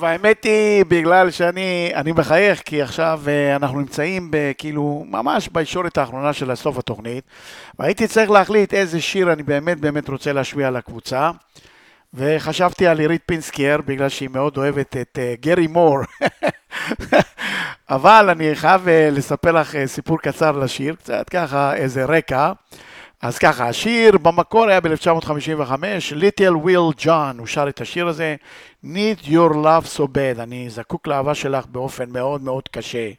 טוב, האמת היא, בגלל שאני אני מחייך, כי עכשיו אה, אנחנו נמצאים כאילו, ממש בישורת האחרונה של סוף התוכנית, והייתי צריך להחליט איזה שיר אני באמת באמת רוצה להשמיע לקבוצה, וחשבתי על עירית פינסקר, בגלל שהיא מאוד אוהבת את אה, גרי מור. אבל אני חייב אה, לספר לך אה, סיפור קצר לשיר, קצת ככה, איזה רקע. אז ככה, השיר במקור היה ב-1955, Little Willie John, הוא שר את השיר הזה, Need your love so bad, אני זקוק לאהבה שלך באופן מאוד מאוד קשה.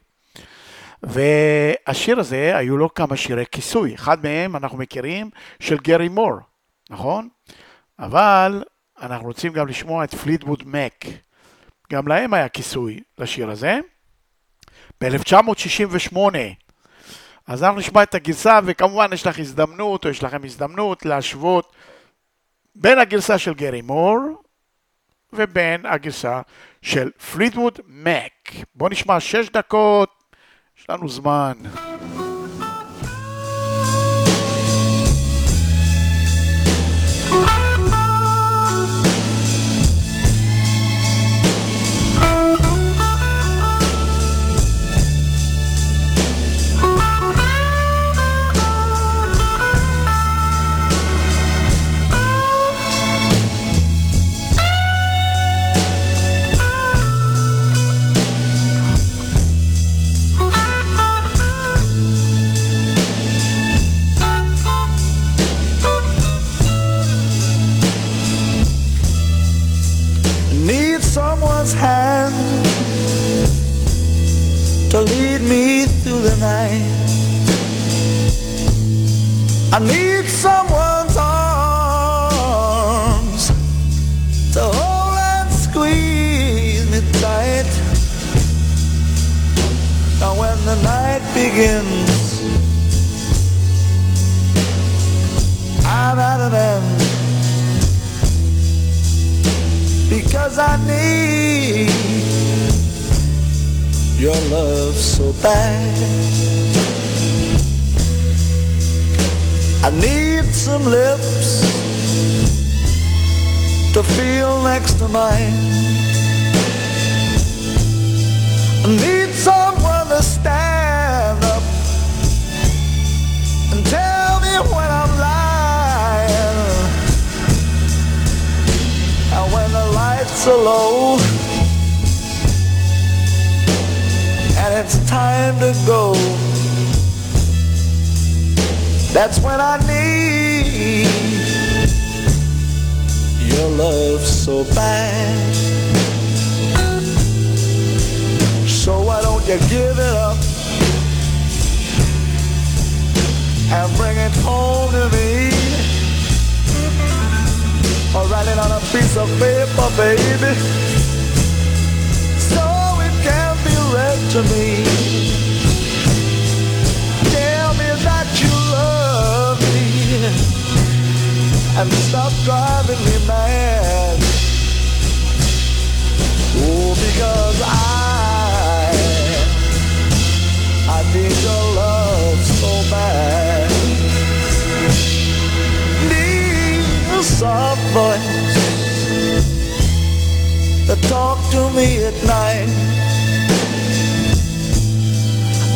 והשיר הזה, היו לו כמה שירי כיסוי, אחד מהם אנחנו מכירים, של גרי מור, נכון? אבל אנחנו רוצים גם לשמוע את Fleetwood Mac, גם להם היה כיסוי לשיר הזה. ב-1968, אז אנחנו נשמע את הגרסה, וכמובן יש לך הזדמנות, או יש לכם הזדמנות להשוות בין הגרסה של גרי מור ובין הגרסה של פליטווד מק. בואו נשמע שש דקות, יש לנו זמן. Someone's hand to lead me through the night. I need someone's arms to hold and squeeze me tight. Now when the night begins, I'm at an end because I need your love so bad. I need some lips to feel next to mine. I need someone to stand are low and it's time to go, that's when I need your love so bad. So why don't you give it up and bring it home to me? Or write it on a piece of paper, baby, so it can be read to me. Tell me that you love me and stop driving me mad. Oh, because I, I need your love so bad. Soft voice to talk to me at night.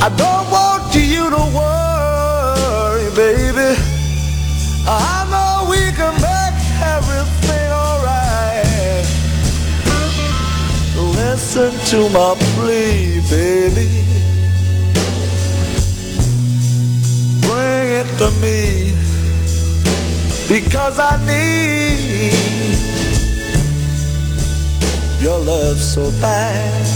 I don't want you to worry, baby. I know we can make everything alright. Listen to my plea, baby. Bring it to me because I need your love so bad.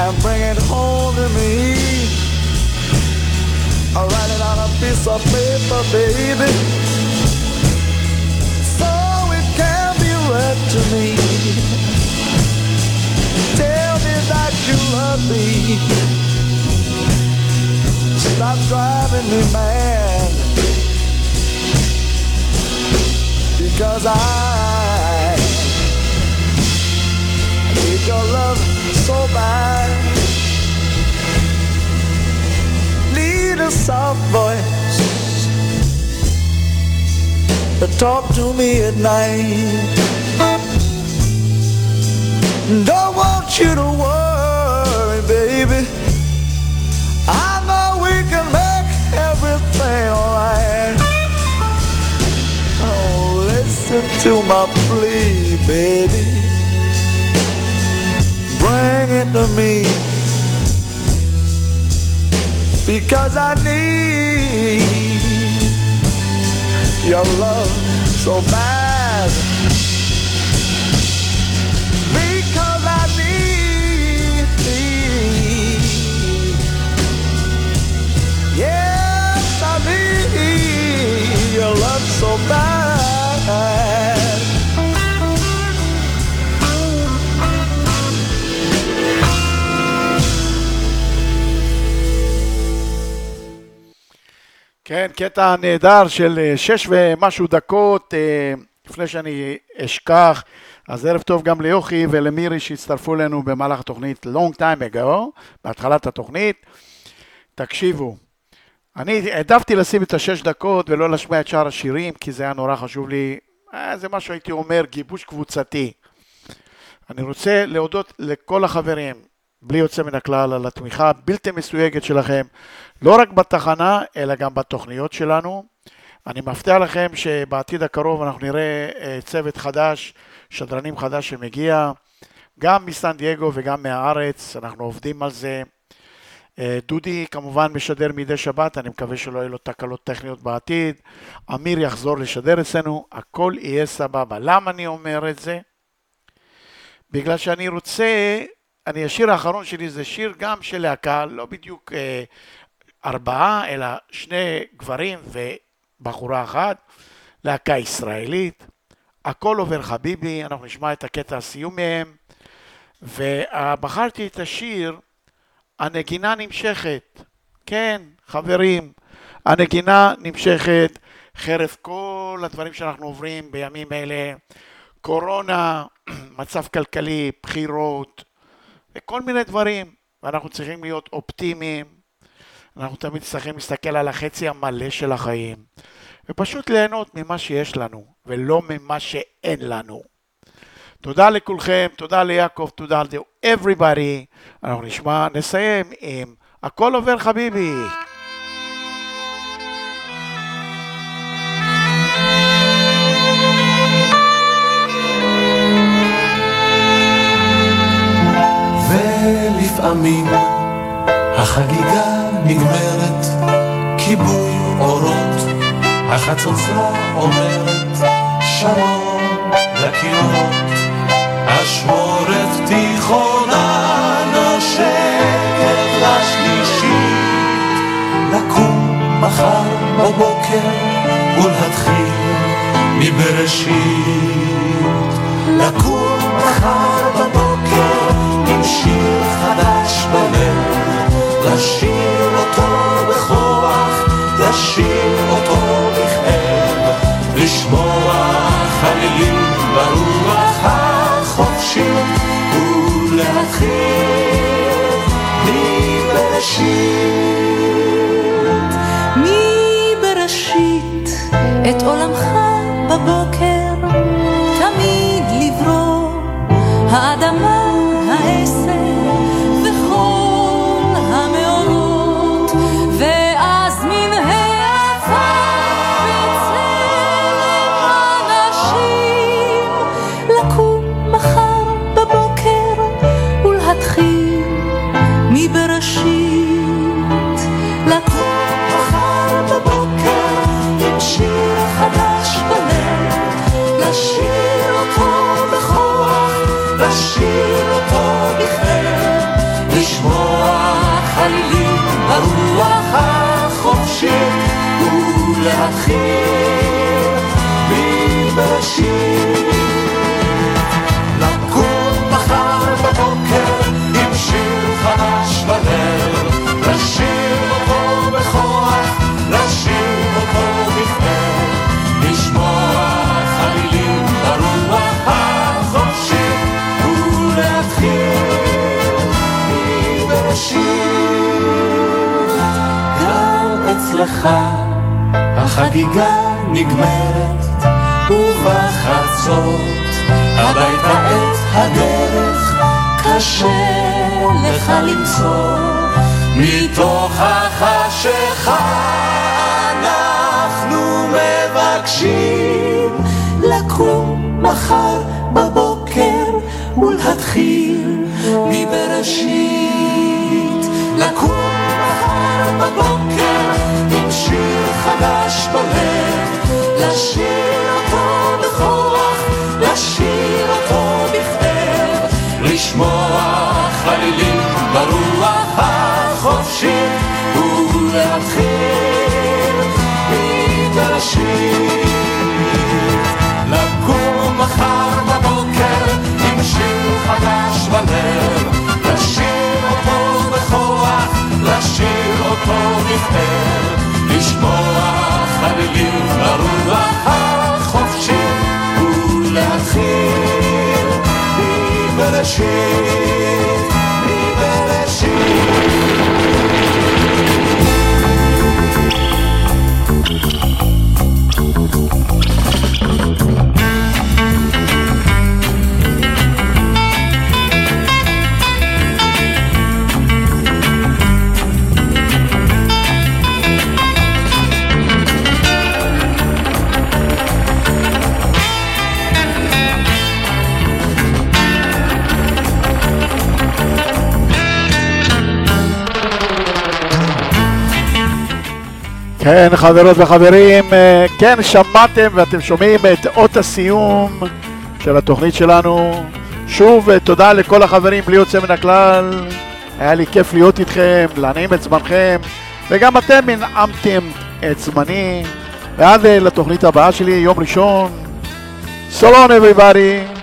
And bring it home to me. I write it on a piece of paper, baby, so it can be read to me. Tell me that you love me. Stop driving me mad. Because I need your love so bad. Need a soft voice to talk to me at night. Don't want you to worry, baby. I know we can make everything alright. Oh, listen to my plea, baby. Bring it to me. Because I need your love so bad. Because I need, yes, I need your love so bad. כן, קטע נהדר של אה, שש ומשהו דקות, אה, לפני שאני אשכח, אז ערב טוב גם ליוכי ולמירי שהצטרפו אלינו במהלך התוכנית long time ago, בהתחלת התוכנית. תקשיבו, אני העדפתי לשים את השש דקות ולא להשמיע את שאר השירים, כי זה היה נורא חשוב לי, אה, זה מה שהייתי אומר, גיבוש קבוצתי. אני רוצה להודות לכל החברים, בלי יוצא מן הכלל, על התמיכה הבלתי מסויגת שלכם, לא רק בתחנה, אלא גם בתוכניות שלנו. אני מבטיח לכם שבעתיד הקרוב אנחנו נראה אה, צוות חדש, שדרנים חדש שמגיע, גם מסן דייגו וגם מהארץ, אנחנו עובדים על זה. אה, דודי כמובן משדר מדי שבת, אני מקווה שלא יהיו לו תקלות טכניות בעתיד. אמיר יחזור לשדר אצלנו, הכל יהיה סבבה. למה אני אומר את זה? בגלל שאני רוצה, אני, השיר האחרון שלי זה שיר גם של להקה, לא בדיוק אה, ארבעה, אלא שני גברים ובחורה אחת, להקה ישראלית. הכל עובר חביבי, אנחנו נשמע את הקטע הסיום מהם. ובחרתי את השיר, הנגינה נמשכת. כן, חברים, הנגינה נמשכת חרף כל הדברים שאנחנו עוברים בימים אלה, קורונה, מצב כלכלי, בחירות, וכל מיני דברים. ואנחנו צריכים להיות אופטימיים, אנחנו תמיד צריכים להסתכל על החצי המלא של החיים, ופשוט ליהנות ממה שיש לנו, ולא ממה שאין לנו. תודה לכולכם, תודה ליעקב, תודה ל-everybody. אנחנו נשמע, נסיים עם הכל עובר חביבי. ולפעמים החגיגה נגמרת, כיבוי אורות, החצוצרה אומרת שלום לכינורות, אשמורת תיכונה נושקת לשלישית, לקום מחר בבוקר ולהתחיל מבראשית, לקום מחר בבוקר שיר חדש בלב, לשיר אותו בכוח, לשיר אותו בכאב, לשמוע חלילים ברוח החופשית, ולהתחיל מבראשית. מבראשית את עולמך בבוקר תמיד לברוא האדמה I ese לשמוע חלילים ברוח החופשית ולהתחיל מבראשית. לקום מחר בבוקר עם שיר חדש בלב, לשיר אצלך החגיגה נגמרת, ובחצות הביתה את הדרך קשה לך למצוא. מתוך החשיכה אנחנו מבקשים לקום מחר בבוקר ולהתחיל מבראשית. לקום מחר בבוקר חדש בלב, לשיר אותו בכוח, לשיר אותו בכתב, לשמוע חלילים ברוח החופשי ולהתחיל מבראשית. לקום מחר בבוקר עם שיר חדש בלב, לשיר אותו בכוח, לשיר אותו בכתב, לשמוע חלילים ברוח החופשי ולהתחיל מבראשית, מבראשית. כן, חברות וחברים, אה, כן, שמעתם ואתם שומעים את אות הסיום של התוכנית שלנו. שוב, אה, תודה לכל החברים בלי יוצא מן הכלל. היה לי כיף להיות איתכם, להנעים את זמנכם, וגם אתם הנעמתם את זמני. ועד אה, לתוכנית הבאה שלי, יום ראשון. So long everybody.